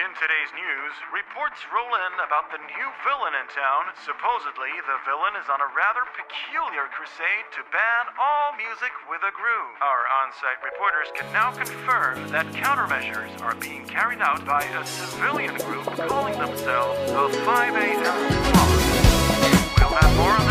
In today's news, reports roll in about the new villain in town. Supposedly, the villain is on a rather peculiar crusade to ban all music with a groove. Our on site reporters can now confirm that countermeasures are being carried out by a civilian group calling themselves the 5 a.m. Squad. We'll have more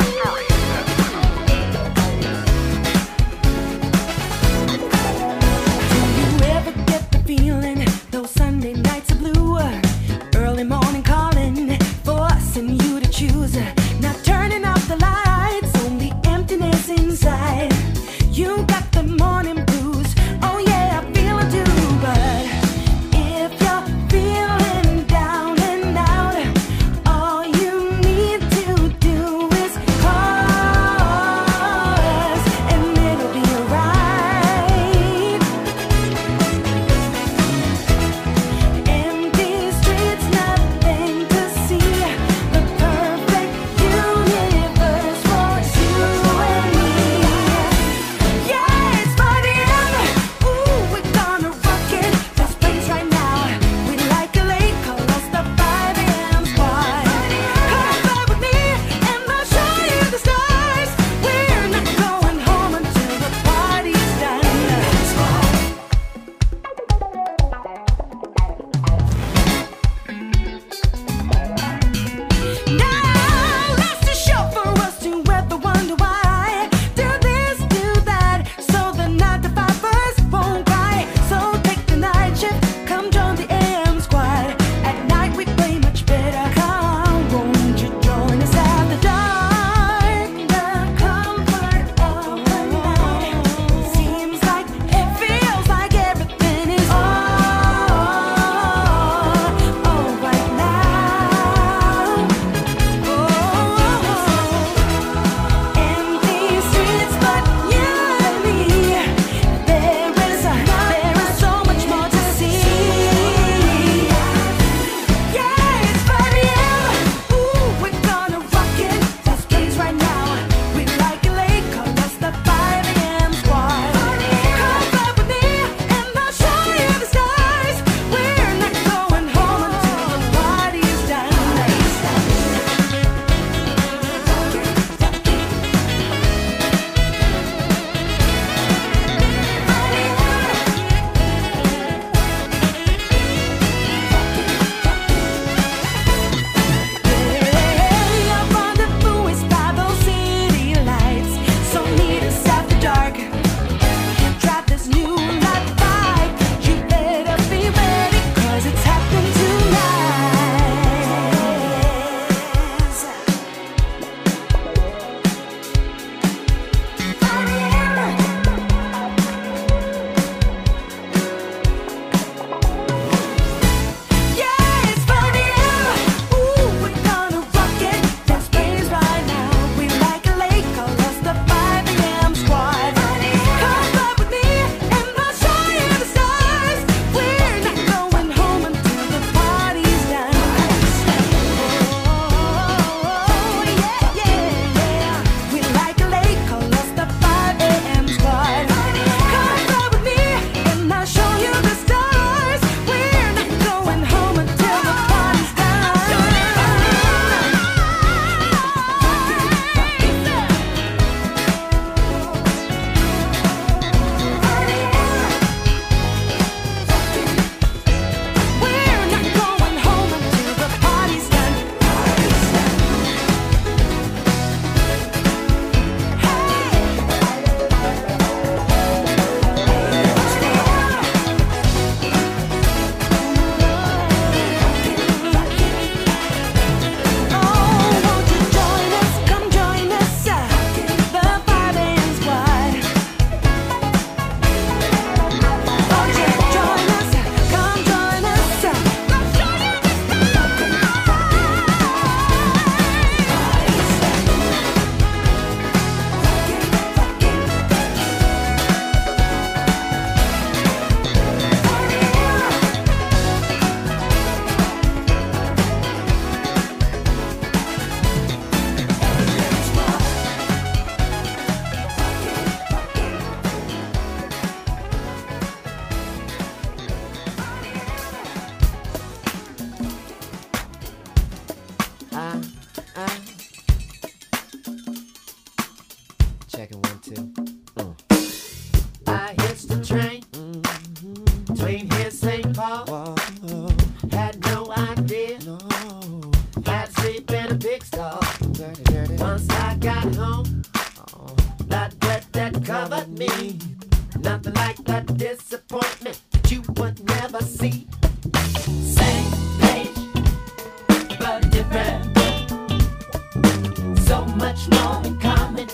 all coming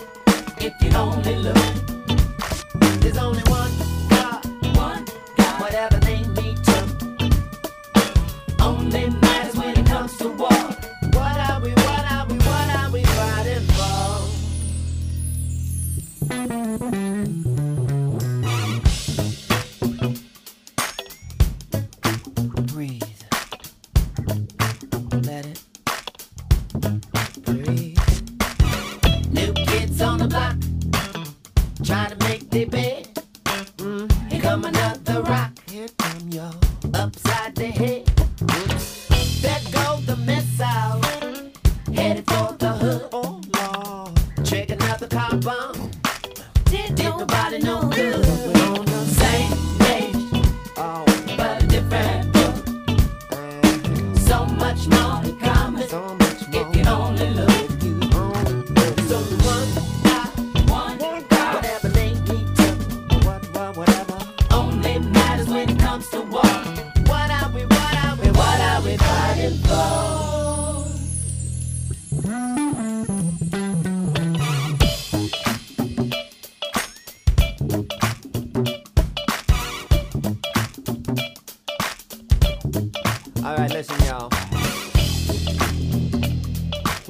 if you only look. There's only one.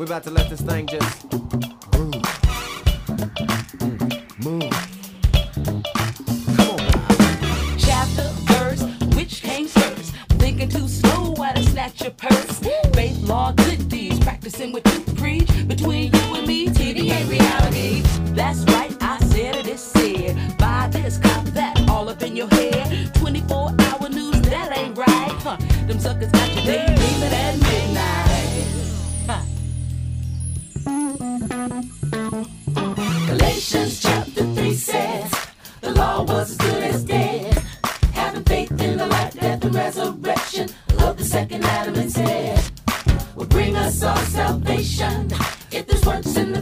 We're about to let this thing just move. Move. Come on. Bob. Chapter, verse, which came first? Thinking too slow, why to snatch your purse? Faith, law, good deeds, practicing what you preach. Between you and me, TV ain't reality. That's right, I said it, it's said. Buy this, cop that, all up in your head. 24 hour news, that ain't right. Huh, them suckers got your day, leaving at midnight. Galatians chapter 3 says, The law was as good as dead. Having faith in the life, death, and resurrection of the second Adam instead will bring us our salvation. If there's works in the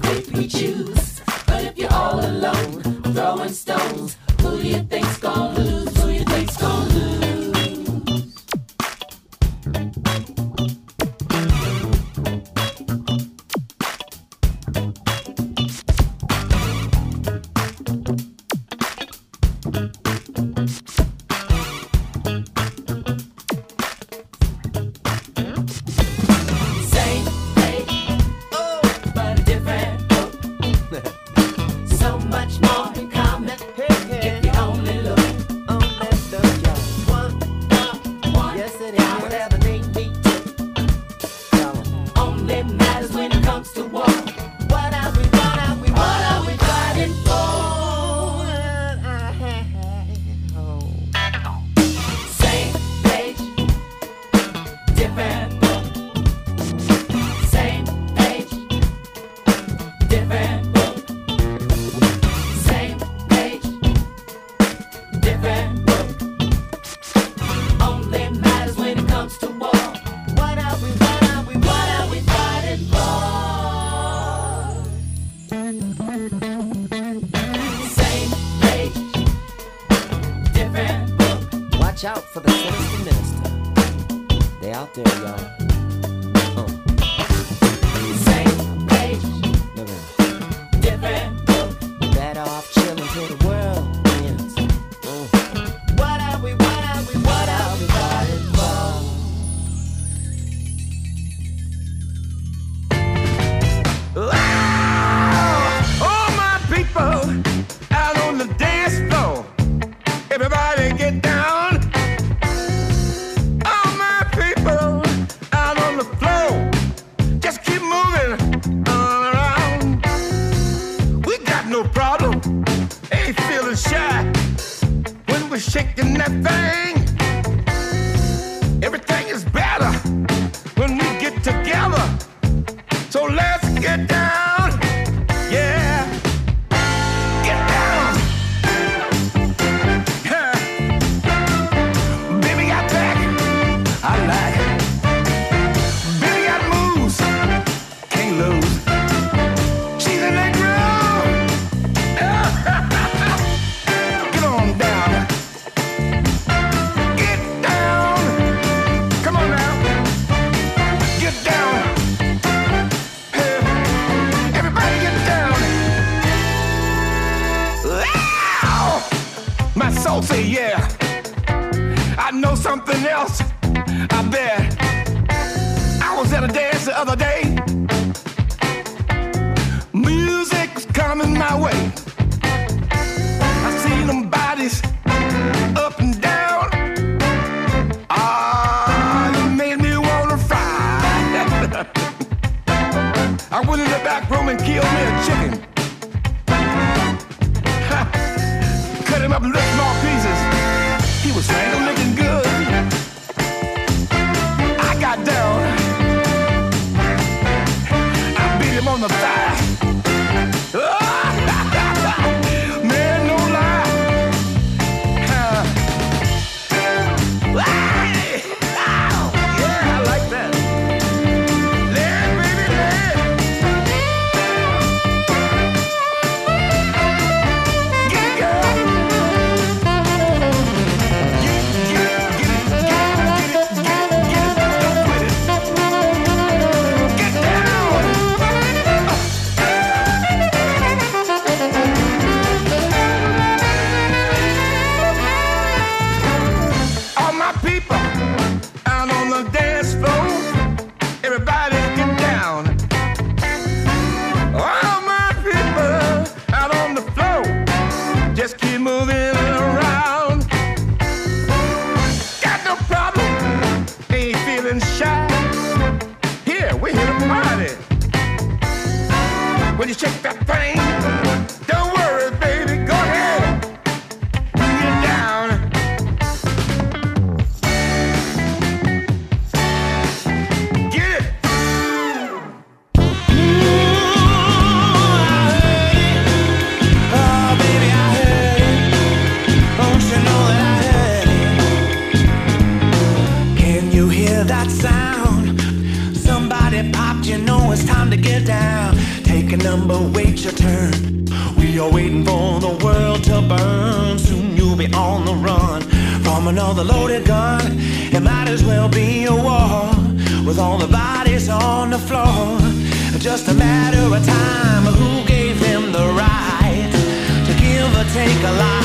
take a lie?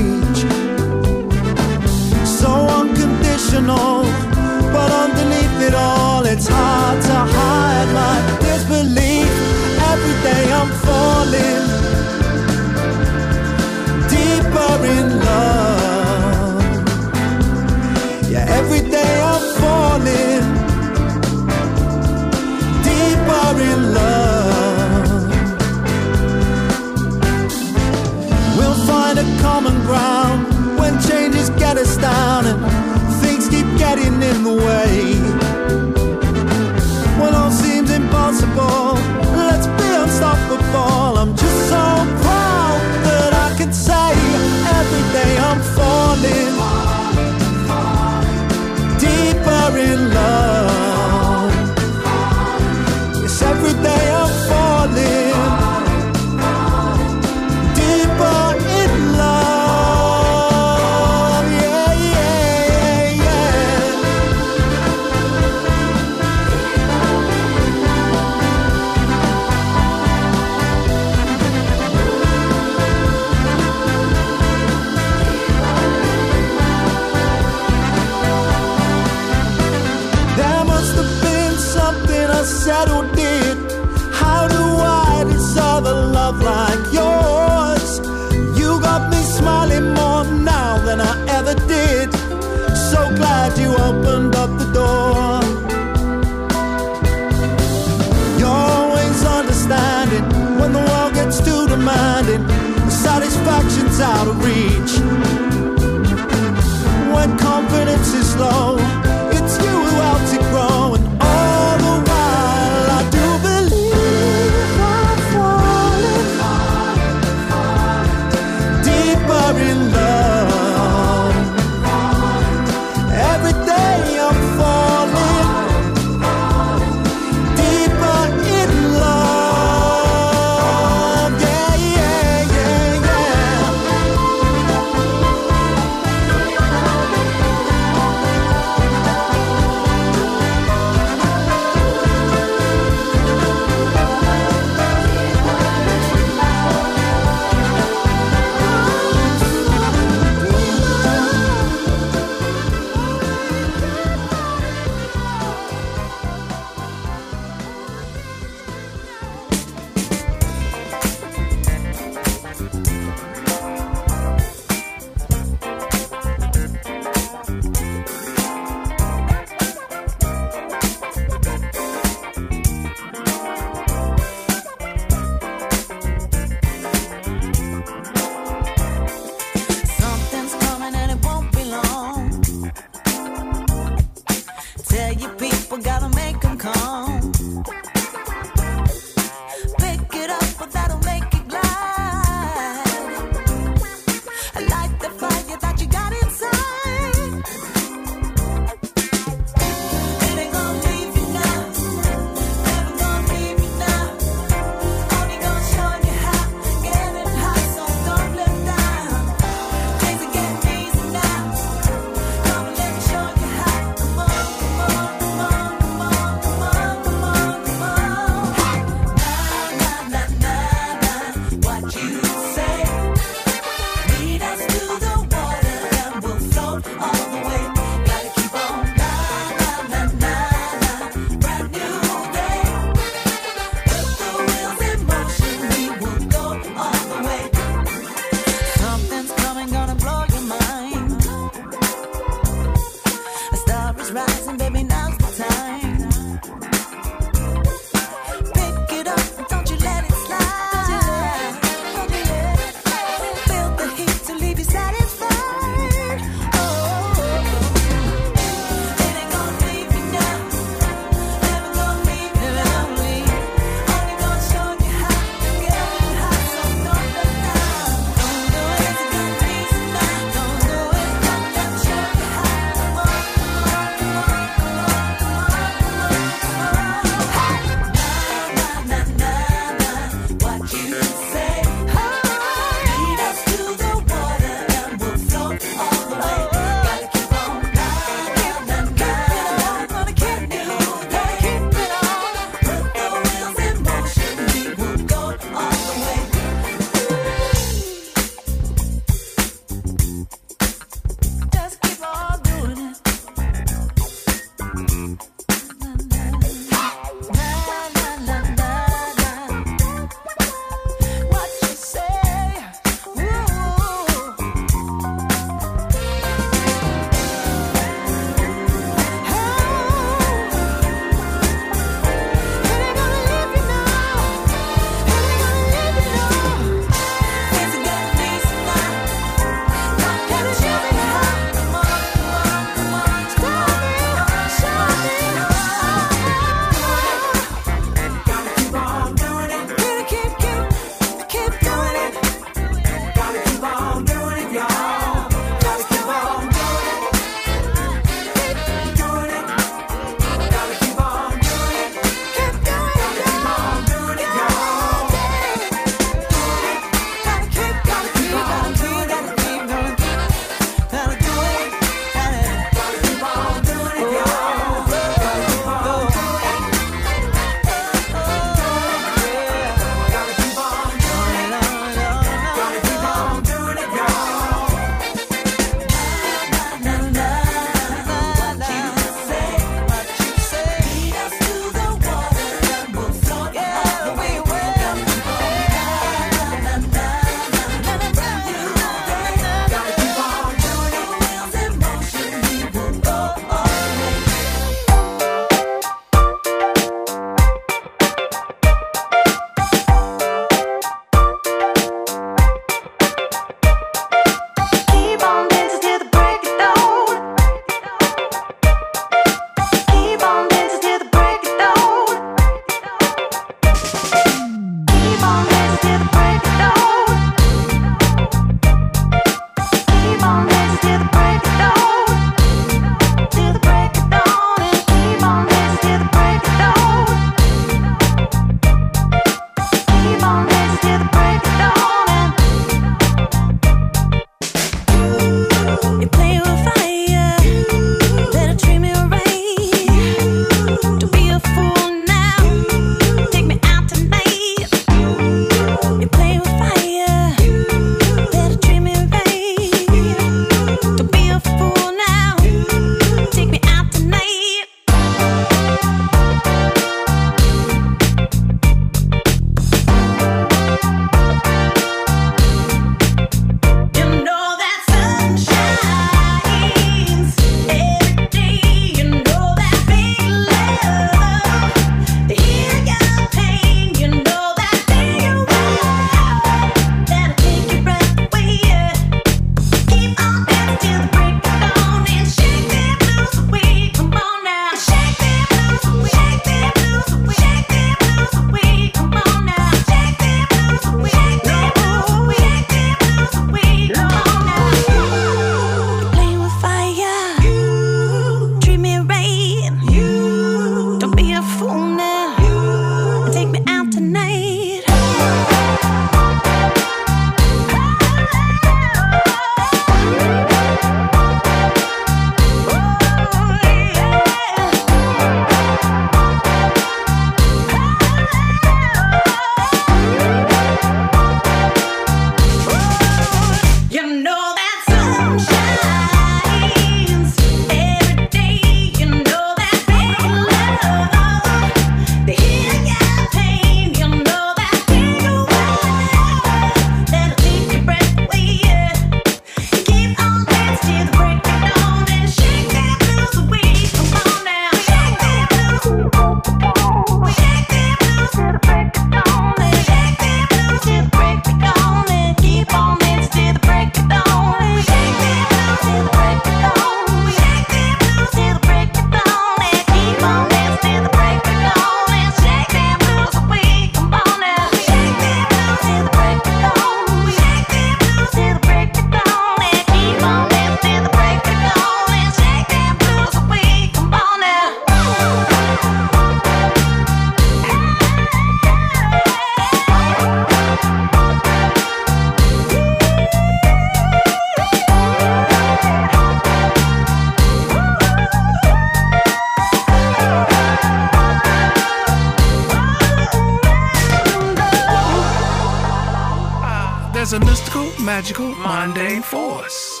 A mystical, magical, mundane force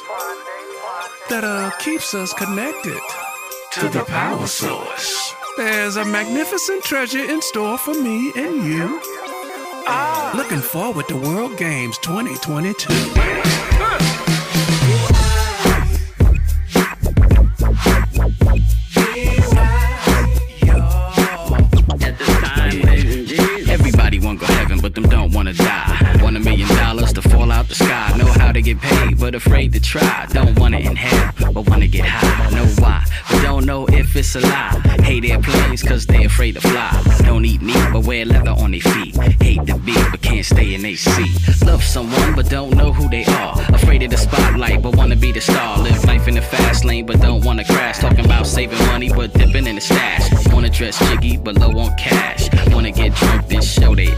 that uh, keeps us connected to the power source. There's a magnificent treasure in store for me and you. Looking forward to World Games 2022. To get paid, but afraid to try. Don't wanna inhale, but wanna get high. Know why, but don't know if it's a lie. Hate airplanes, cause they afraid to fly. Don't eat meat, but wear leather on their feet. Hate the beat, but can't stay in they seat. Love someone, but don't know who they are. Afraid of the spotlight, but wanna be the star. Live life in the fast lane, but don't wanna crash. Talking about saving money, but dipping in the stash. Wanna dress jiggy, but low on cash. Wanna get drunk, then show they.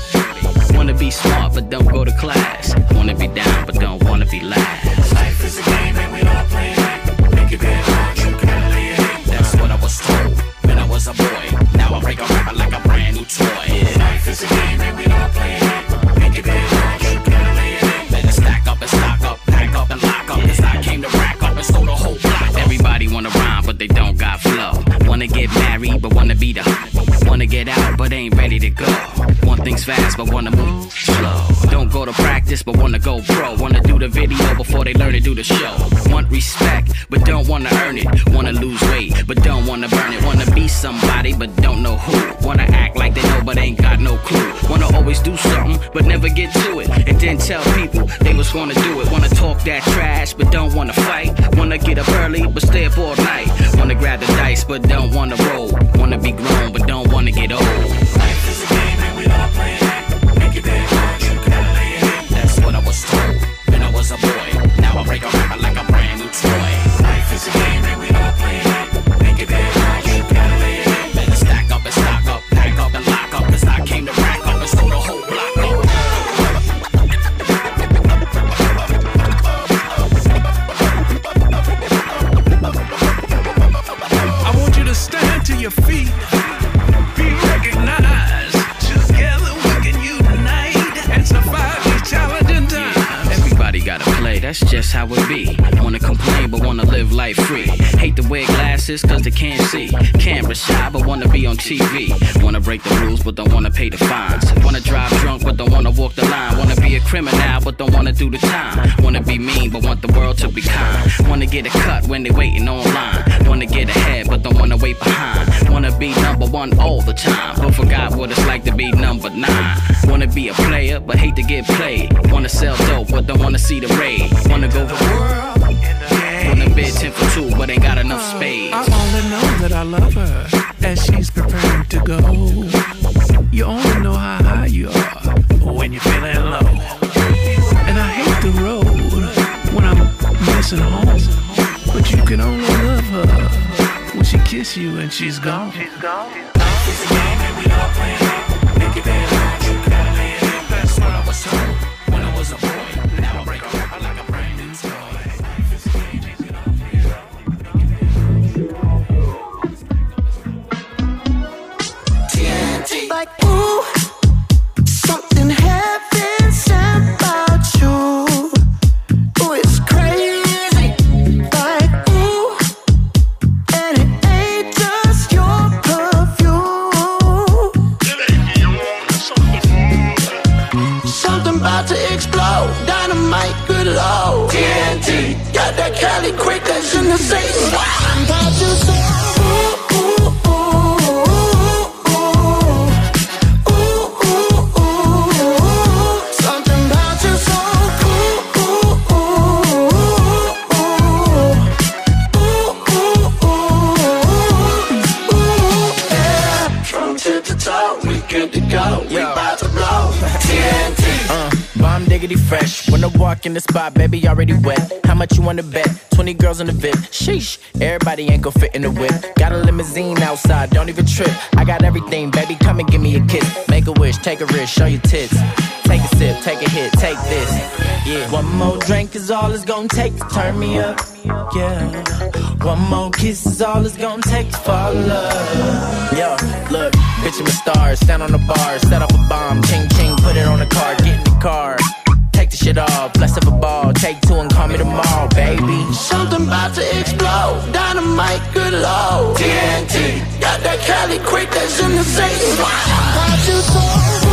Wanna be smart, but don't go to class. Wanna be down, but don't wanna be last. Life is a game and we all play it. Make it better, you gotta lay it. That's what I was told when I was a boy. Now I break a rapper like a brand new toy. Life is a game and we all play it. Make it better, you lay it. Better stack up and stock up, pack up and lock up. Cause I came to rack up and stole the whole block. Everybody wanna rhyme, but they don't got flow. Wanna get married, but wanna be the. Wanna get out, but ain't ready to go. Want things fast, but wanna move slow. Don't go to practice, but wanna go pro. Wanna do the video before they learn to do the show. Want respect, but don't wanna earn it. Wanna lose weight, but don't wanna burn it. Wanna be somebody, but don't know who. Wanna act like they know, but ain't got no clue. Wanna always do something, but never get to it. And then tell people they was gonna do it. Wanna talk that trash, but don't wanna fight. Wanna get up early, but stay up all night. Wanna grab the dice, but don't wanna roll. Wanna be grown, but don't wanna get old. Life free. Hate to wear glasses, cause they can't see. Camera shy, but wanna be on TV. Wanna break the rules, but don't wanna pay the fines. Wanna drive drunk, but don't wanna walk the line. Wanna be a criminal, but don't wanna do the time. Wanna be mean, but want the world to be kind. Wanna get a cut when they waiting online. Wanna get ahead, but don't wanna wait behind. Wanna be number one all the time, but forgot what it's like to be number nine. Wanna be a player, but hate to get played. Wanna sell dope, but don't wanna see the raid. Wanna go the world. Wanna bid 10 for two, but ain't got enough spades. I only know that I love her as she's preparing to go. You only know how high you are when you're feeling low. And I hate the road when I'm missing home. But you can only love her when she kiss you and she's gone. Life is a game and we all Like, ooh, baby already wet. How much you wanna bet? 20 girls in the VIP. Sheesh, everybody ain't gon' fit in the whip. Got a limousine outside, don't even trip. I got everything, baby. Come and give me a kiss. Make a wish, take a risk, show your tits. Take a sip, take a hit, take this. Yeah. One more drink is all it's gonna take to turn me up. Yeah. One more kiss is all it's gonna take to fall in love. Yo, look, bitch, I'm a star. Stand on the bar, set up a bomb. Ching ching, put it on the car, get in the car. Take the shit off. Bless of a ball, take two and call me tomorrow, baby. Something about to explode, dynamite, good lord. TNT, got that Cali quick that's in the safe. Why you talk?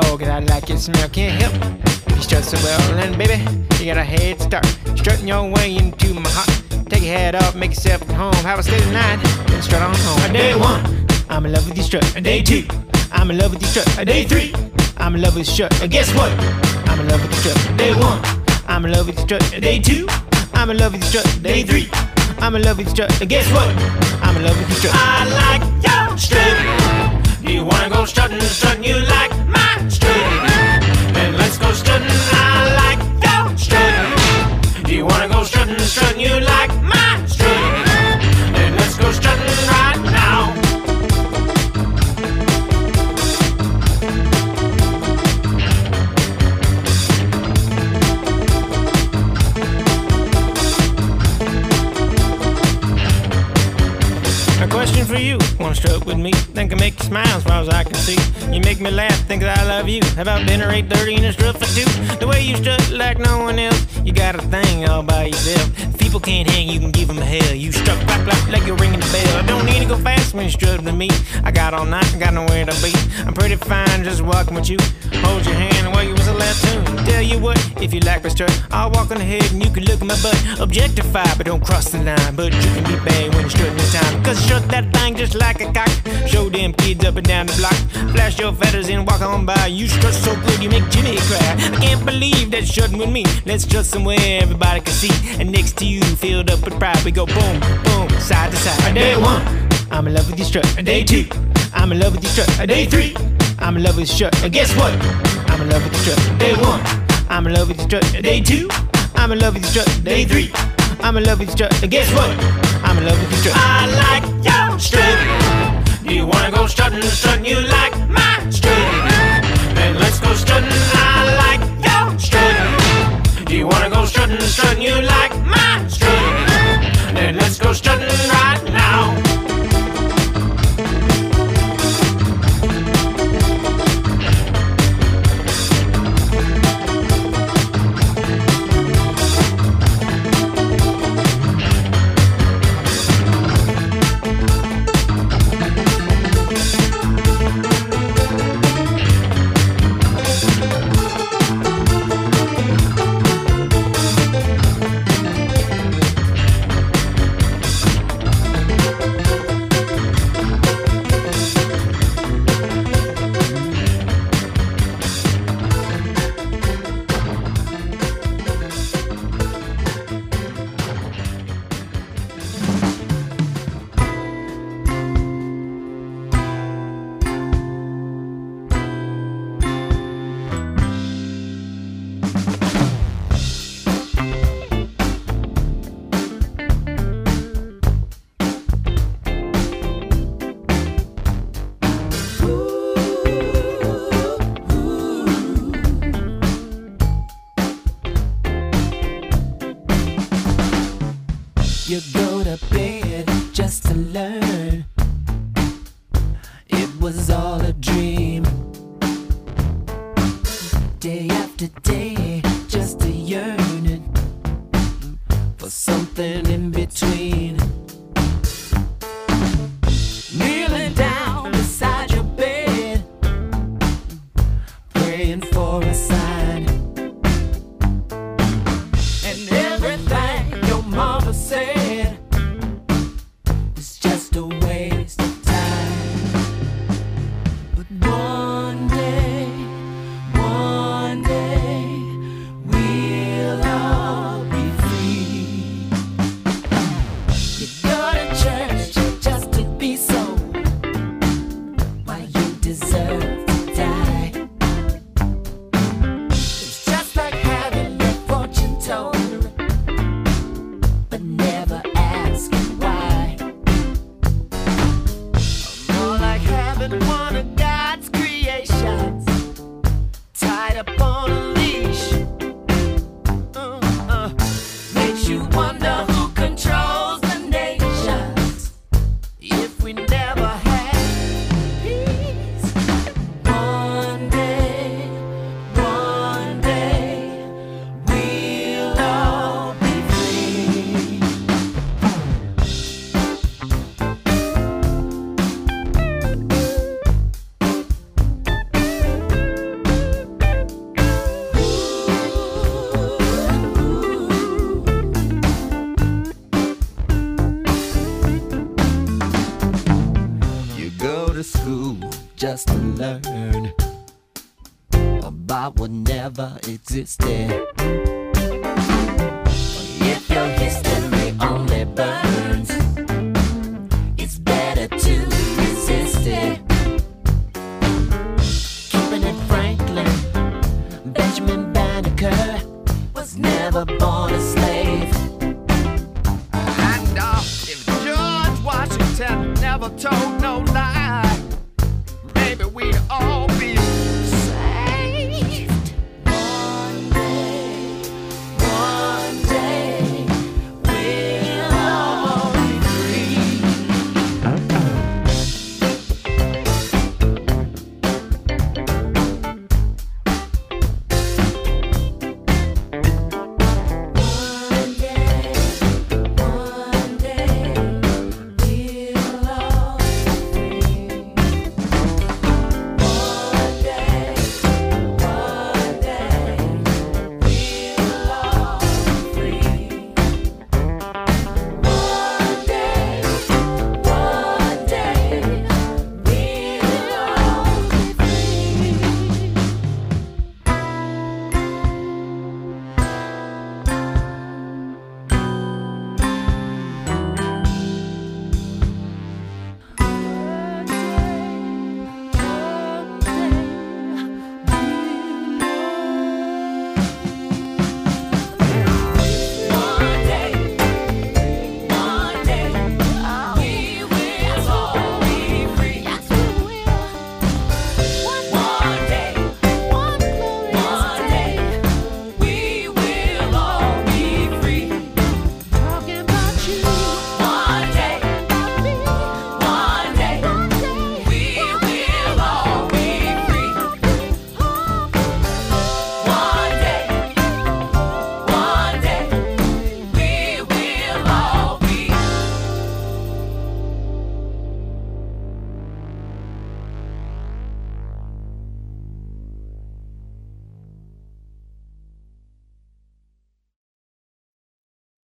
Dog and I like your smell. Can't help. You strut so well. And baby, you got a head start. Strutting your way into my heart. Take your head off, make yourself at home. Have a steady night, then strut on home. Day one, I'm in love with your strut. Day two, I'm in love with your strut. Day three, I'm in love with your strut. And Guess what? I'm in love with your strut. Day one, I'm in love with your strut. Day two, I'm in love with your strut. Day three, I'm in love with your strut. And Guess what? I'm in love with your strut. I like your strut. Do you wanna go strutting, strutting? You like my strutting. I like your strut. Do you wanna go strutting, strutting? You like my Wanna strut with me? Think I make you smile as far as I can see. You make me laugh, think that I love you. How about dinner 8.30 and a strut for two? The way you strut like no one else. You got a thing all by yourself. If people can't hang, you can give them hell. You strut clap clap like you're ringing the bell. I don't need to go fast when you strut with me. I got all night, got nowhere to be. I'm pretty fine just walking with you. Hold your hand while you a last tune. Tell you what, if you like my strut, I'll walk on ahead and you can look at my butt. Objectify, but don't cross the line. But you can be bad when you're strutting in time. Cause strut that thing just like a cock. Show them kids up and down the block. Flash your feathers and walk on by. You strut so good, you make Jimmy cry. I can't believe that strutting with me. Let's strut somewhere everybody can see. And next to you, filled up with pride, we go boom, boom, side to side. Day one, I'm in love with your strut. Day two, I'm in love with your strut. Day three, I'm in love with your strut. And guess what? I'm in love with strut. Day one, I'm in love with your strut. Day two, I'm in love with your strut. Day three, I'm in love with strut. And guess what? I'm in love with your strut. I like your strut. Do you wanna go strutting, strutting? You like my strut? Then let's go strutting. I like your strut. Do you wanna go strutting, strutting? You like my to learn about what never existed. Washington never